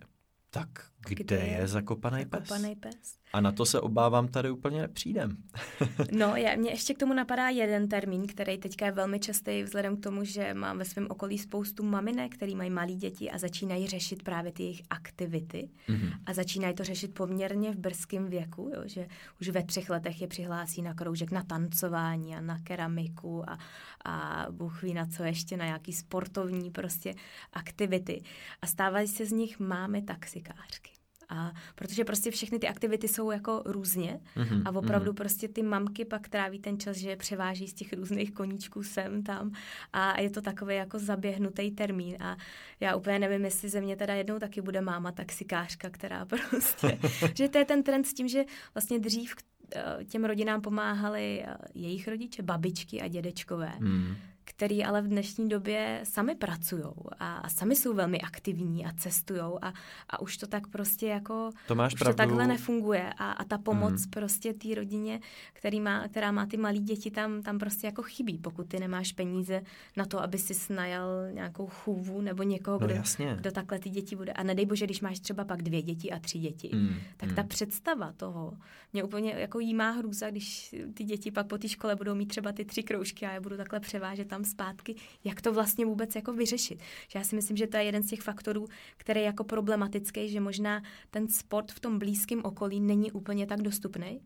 Tak kde, kde je zakopaný pes? Zakopaný pes. A na to se obávám, tady úplně nepřijdem. no, já, mě ještě k tomu napadá jeden termín, který teďka je velmi častý vzhledem k tomu, že mám ve svém okolí spoustu maminek, který mají malé děti a začínají řešit právě ty jejich aktivity. Mm-hmm. A začínají to řešit poměrně v brzkém věku, jo, že už ve třech letech je přihlásí na kroužek na tancování a na keramiku a, a Bůh ví na co ještě, na nějaký sportovní prostě aktivity. A stávají se z nich máme taxikářky. A protože prostě všechny ty aktivity jsou jako různě mm-hmm, a opravdu mm-hmm. prostě ty mamky pak tráví ten čas, že převáží z těch různých koníčků sem, tam a je to takový jako zaběhnutý termín a já úplně nevím, jestli ze mě teda jednou taky bude máma taxikářka, která prostě, že to je ten trend s tím, že vlastně dřív eh, těm rodinám pomáhali eh, jejich rodiče, babičky a dědečkové. Mm který ale v dnešní době sami pracují a, a sami jsou velmi aktivní a cestují a, a už to tak prostě jako, to máš už pravdu. to takhle nefunguje a, a ta pomoc mm. prostě té rodině, který má, která má ty malé děti, tam, tam prostě jako chybí, pokud ty nemáš peníze na to, aby si najal nějakou chůvu nebo někoho, no, kdo, jasně. kdo takhle ty děti bude. A nedej bože, když máš třeba pak dvě děti a tři děti, mm. tak mm. ta představa toho, mě úplně jako jí má hrůza, když ty děti pak po té škole budou mít třeba ty tři kroužky a já budu takhle převážet tam zpátky, jak to vlastně vůbec jako vyřešit. Že já si myslím, že to je jeden z těch faktorů, který je jako problematický, že možná ten sport v tom blízkém okolí není úplně tak dostupný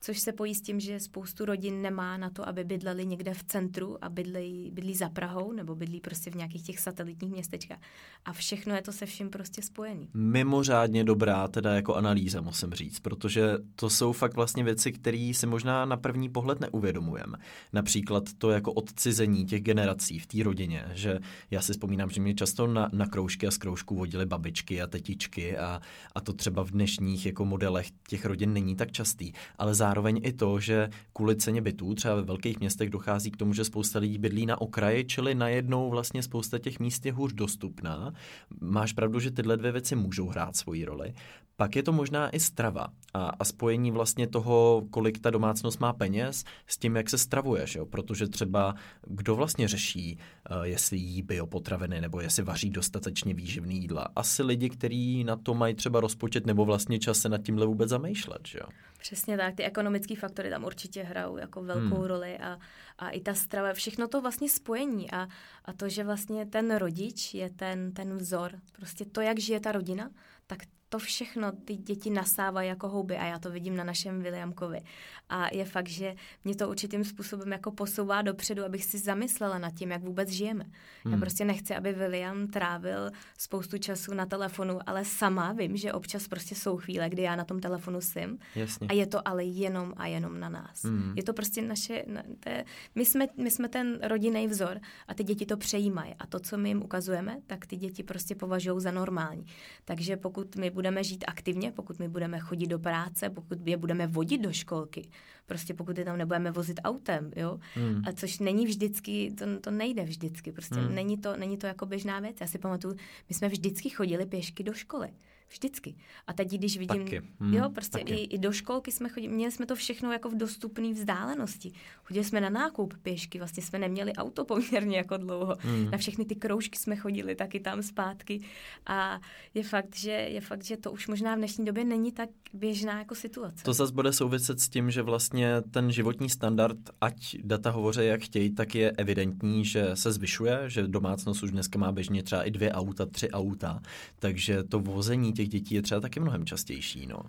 což se pojí s tím, že spoustu rodin nemá na to, aby bydleli někde v centru a bydlí, bydlí za Prahou nebo bydlí prostě v nějakých těch satelitních městečkách. A všechno je to se vším prostě spojený. Mimořádně dobrá teda jako analýza, musím říct, protože to jsou fakt vlastně věci, které si možná na první pohled neuvědomujeme. Například to jako odcizení těch generací v té rodině, že já si vzpomínám, že mě často na, na kroužky a z kroužků vodily babičky a tetičky a, a to třeba v dnešních jako modelech těch rodin není tak častý, ale zároveň zároveň i to, že kvůli ceně bytů třeba ve velkých městech dochází k tomu, že spousta lidí bydlí na okraji, čili najednou vlastně spousta těch míst je hůř dostupná. Máš pravdu, že tyhle dvě věci můžou hrát svoji roli. Pak je to možná i strava a, a spojení vlastně toho, kolik ta domácnost má peněz s tím, jak se stravuješ, jo? protože třeba kdo vlastně řeší, uh, jestli jí biopotraviny nebo jestli vaří dostatečně výživný jídla. Asi lidi, kteří na to mají třeba rozpočet nebo vlastně čas se nad tímhle vůbec zamýšlet, že jo? Přesně tak, ty ekonomické faktory tam určitě hrajou jako velkou hmm. roli a, a i ta strava, všechno to vlastně spojení a, a to, že vlastně ten rodič je ten, ten vzor, prostě to, jak žije ta rodina, tak to všechno ty děti nasávají jako houby a já to vidím na našem Williamkovi. A je fakt, že mě to určitým způsobem jako posouvá dopředu, abych si zamyslela nad tím, jak vůbec žijeme. Hmm. Já prostě nechci, aby William trávil spoustu času na telefonu, ale sama vím, že občas prostě jsou chvíle, kdy já na tom telefonu jsem Jasně. a je to ale jenom a jenom na nás. Hmm. Je to prostě naše, to je, my, jsme, my jsme ten rodinný vzor a ty děti to přejímají a to, co my jim ukazujeme, tak ty děti prostě považují za normální. Takže pokud my budeme žít aktivně, pokud my budeme chodit do práce, pokud je budeme vodit do školky, prostě pokud je tam nebudeme vozit autem, jo, hmm. a což není vždycky, to, to nejde vždycky, prostě hmm. není, to, není to jako běžná věc. Já si pamatuju, my jsme vždycky chodili pěšky do školy. Vždycky. A teď, když vidím, taky. Hmm, jo, prostě i, i do školky jsme chodili, měli jsme to všechno jako v dostupné vzdálenosti. Chodili jsme na nákup pěšky, vlastně jsme neměli auto poměrně jako dlouho. Hmm. Na všechny ty kroužky jsme chodili taky tam zpátky. A je fakt, že je fakt, že to už možná v dnešní době není tak běžná jako situace. To zase bude souviset s tím, že vlastně ten životní standard, ať data hovoří jak chtějí, tak je evidentní, že se zvyšuje, že domácnost už dneska má běžně třeba i dvě auta, tři auta, takže to vození těch dětí je třeba taky mnohem častější. No.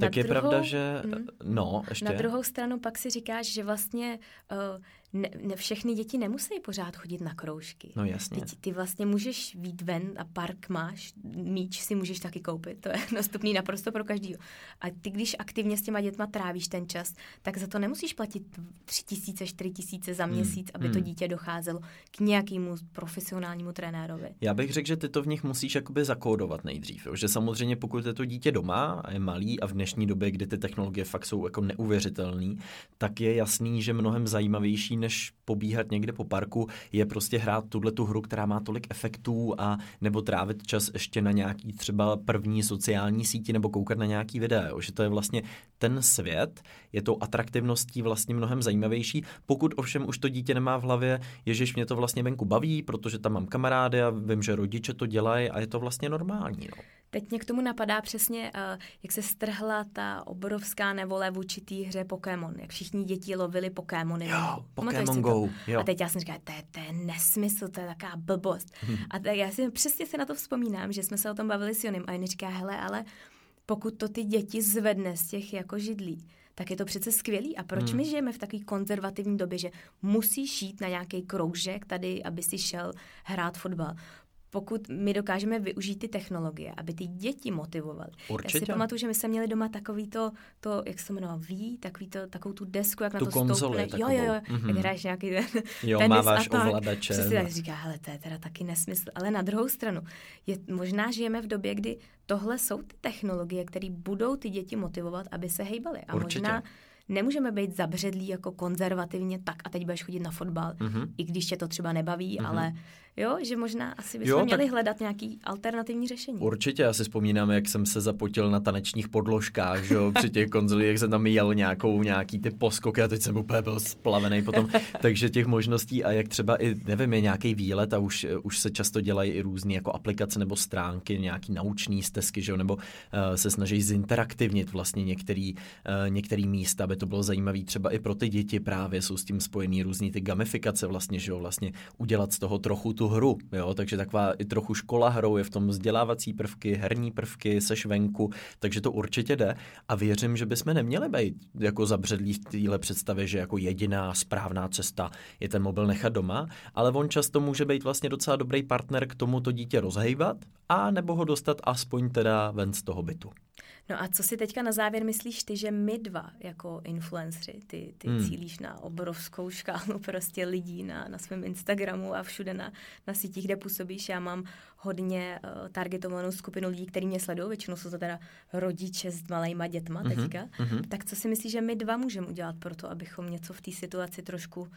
Tak na je druhou, pravda, že... Mm, no, ještě... Na druhou stranu pak si říkáš, že vlastně uh, ne, ne všechny děti nemusí pořád chodit na kroužky. No jasně. Ty, ty vlastně můžeš vít ven a park máš, míč si můžeš taky koupit, to je dostupný naprosto pro každýho. A ty, když aktivně s těma dětma trávíš ten čas, tak za to nemusíš platit tři tisíce, čtyři tisíce za hmm, měsíc, hmm. aby hmm. to dítě docházelo k nějakému profesionálnímu trenérovi. Já bych řekl, že ty to v nich musíš jakoby zakódovat nejdřív. Jo? Že samozřejmě pokud je to dítě doma a je malý a v dnešní době, kdy ty technologie fakt jsou jako neuvěřitelné, tak je jasný, že mnohem zajímavější než pobíhat někde po parku, je prostě hrát tuhle tu hru, která má tolik efektů a nebo trávit čas ještě na nějaký třeba první sociální síti nebo koukat na nějaký video, že to je vlastně ten svět, je tou atraktivností vlastně mnohem zajímavější, pokud ovšem už to dítě nemá v hlavě, ježiš, mě to vlastně venku baví, protože tam mám kamarády a vím, že rodiče to dělají a je to vlastně normální. No. Teď mě k tomu napadá přesně, uh, jak se strhla ta obrovská nevole vůči té hře Pokémon. Jak všichni děti lovili Pokémony. Jo, Pokémon Go. Jo. A teď já jsem říkala, to je, to je nesmysl, to je taková blbost. Hmm. A tak já si přesně si na to vzpomínám, že jsme se o tom bavili s Jonem a on říká, hele, ale pokud to ty děti zvedne z těch jako židlí, tak je to přece skvělý. A proč hmm. my žijeme v takové konzervativní době, že musíš jít na nějaký kroužek tady, aby si šel hrát fotbal? Pokud my dokážeme využít ty technologie, aby ty děti motivovaly. Určitě. Já si pamatuju, že my jsme měli doma takový to, to jak se jmenovalo, ví, takový to, takovou tu desku, jak tu na to konzoli stoupne. Jo, jo, jo, mm-hmm. jak hraješ nějaký ten jo, tenis máváš a tak. ovladače. Přesně tak říká, hele, to je teda taky nesmysl. Ale na druhou stranu, je, možná žijeme v době, kdy tohle jsou ty technologie, které budou ty děti motivovat, aby se hejbaly. A Určitě. možná nemůžeme být zabředlí jako konzervativně tak a teď budeš chodit na fotbal, mm-hmm. i když tě to třeba nebaví, mm-hmm. ale Jo, že možná asi bychom Jo, tak- měli hledat nějaký alternativní řešení. Určitě, já si vzpomínám, jak jsem se zapotil na tanečních podložkách, že jo, při těch konzolích, jak jsem tam jel nějakou, nějaký ty poskoky a teď jsem úplně byl splavený potom, takže těch možností a jak třeba i, nevím, je nějaký výlet a už, už se často dělají i různé jako aplikace nebo stránky, nějaký nauční stezky, že jo, nebo uh, se snaží zinteraktivnit vlastně některý, uh, některý místa, aby to bylo zajímavé třeba i pro ty děti právě, jsou s tím spojený různý ty gamifikace vlastně, že jo, vlastně udělat z toho trochu tu hru, jo, takže taková i trochu škola hrou, je v tom vzdělávací prvky, herní prvky, seš venku, takže to určitě jde a věřím, že bychom neměli být jako zabředlí v téhle představě, že jako jediná správná cesta je ten mobil nechat doma, ale on často může být vlastně docela dobrý partner k tomu to dítě rozhejbat a nebo ho dostat aspoň teda ven z toho bytu. No a co si teďka na závěr myslíš ty, že my dva jako influenceri, ty, ty Hmm. cílíš na obrovskou škálu prostě lidí na, na svém Instagramu a všude na, na sítích, kde působíš. Já mám hodně uh, targetovanou skupinu lidí, kteří mě sledují, většinou jsou to teda rodiče s malejma dětma Mhm, teďka. mhm. Tak co si myslíš, že my dva můžeme udělat pro to, abychom něco v té situaci trošku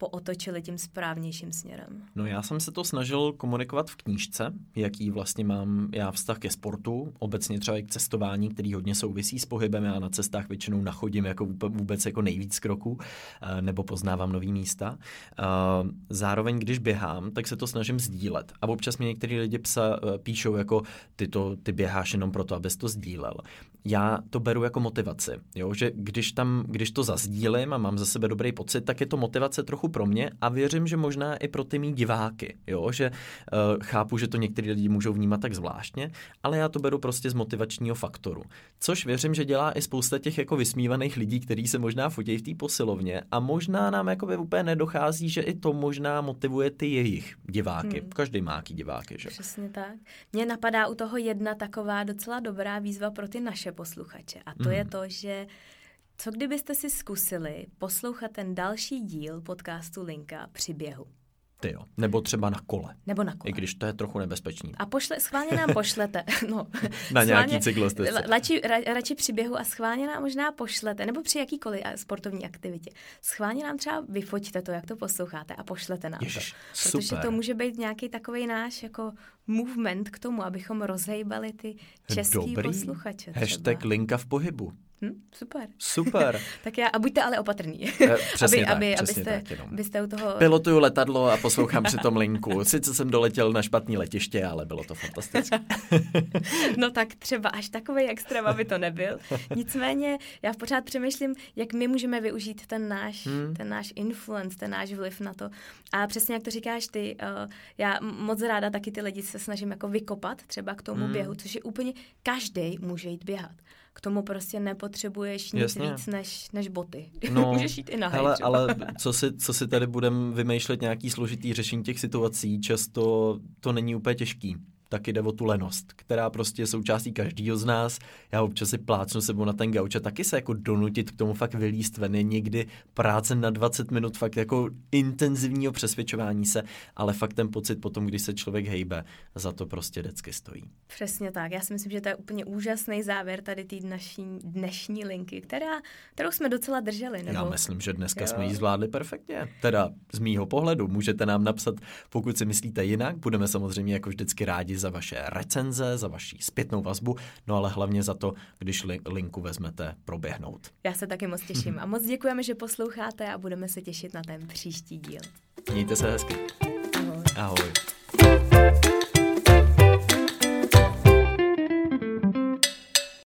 pootočili tím správnějším směrem? No já jsem se to snažil komunikovat v knížce, jaký vlastně mám já vztah ke sportu, obecně třeba i k cestování, který hodně souvisí s pohybem. Já na cestách většinou nachodím jako vůbe- vůbec jako nejvíc kroků, eh, nebo poznávám nový místa. Eh, Zároveň, když běhám, tak se to snažím sdílet. A občas mi některý lidi psa, eh, píšou jako ty, to, ty běháš jenom proto, abys to sdílel. Já to beru jako motivaci, jo? že když, tam, když to zazdílím a mám za sebe dobrý pocit, tak je to motivace trochu pro mě a věřím, že možná i pro ty mý diváky, jo? že uh, chápu, že to některý lidi můžou vnímat tak zvláštně, ale já to beru prostě z motivačního faktoru. Což věřím, že dělá i spousta těch jako vysmívaných lidí, kteří se možná fotí v té posilovně a možná nám jako úplně nedochází, že i to možná motivuje ty jejich diváky. Hmm. Každý má jaký diváky, že? Přesně tak. Mně napadá u toho jedna taková docela dobrá výzva pro ty naše posluchače. A to Mhm. je to, že co kdybyste si zkusili poslouchat ten další díl podcastu Linka při běhu? Ty jo. Nebo třeba na kole. Nebo na kole. I když to je trochu nebezpečný. A pošle, schválně nám pošlete. No, Na nějaký cyklostezce. Radši, ra, radši při běhu a schválně nám možná pošlete, nebo při jakýkoliv a- sportovní aktivitě. Schválně nám třeba vyfoťte to, jak to posloucháte a pošlete nám Ježiš, to. Protože super. to může být nějaký takový náš jako movement k tomu, abychom rozhejbali ty český Dobrý. posluchače. třeba. Hashtag linka v pohybu. Hm, super. Super. Tak já, a buďte ale opatrní. Eh, přesně aby, tak, aby, přesně abyste, tak jenom. abyste u toho... Pilotuju letadlo a poslouchám při tom linku. Sice jsem doletěl na špatný letiště, ale bylo to fantastické. No tak třeba až takový extrém, aby to nebyl. Nicméně já pořád přemýšlím, jak my můžeme využít ten náš, Hmm. ten náš influence, ten náš vliv na to. A přesně jak to říkáš ty, uh, já moc ráda taky ty lidi se snažím jako vykopat třeba k tomu hmm. běhu, což je úplně, každý může jít běhat. K tomu prostě nepotřebuješ nic Jasně. víc než, než boty. No, Můžeš jít i na Hele, ale co si, co si tady budeme vymýšlet nějaký složitý řešení těch situací, často to není úplně těžký. Taky jde o tu lenost, která prostě je součástí každého z nás. Já občas si plácnu sebou na ten gauč a taky se jako donutit k tomu fakt vylíst ven. Je někdy práce na 20 minut fakt jako intenzivního přesvědčování se, ale fakt ten pocit potom, když se člověk hejbe, za to prostě vždycky stojí. Přesně tak. Já si myslím, že to je úplně úžasný závěr tady té dnešní, dnešní linky, která, kterou jsme docela drželi. Nebo... Já myslím, že dneska Jo. jsme ji zvládli perfektně. Teda z mýho pohledu. Můžete nám napsat, pokud si myslíte jinak. Budeme samozřejmě jako vždycky rádi za vaše recenze, za vaši zpětnou vazbu, no ale hlavně za to, když li- linku vezmete proběhnout. Já se taky moc těším a moc děkujeme, že posloucháte a budeme se těšit na ten příští díl. Mějte se hezky. Ahoj. Ahoj.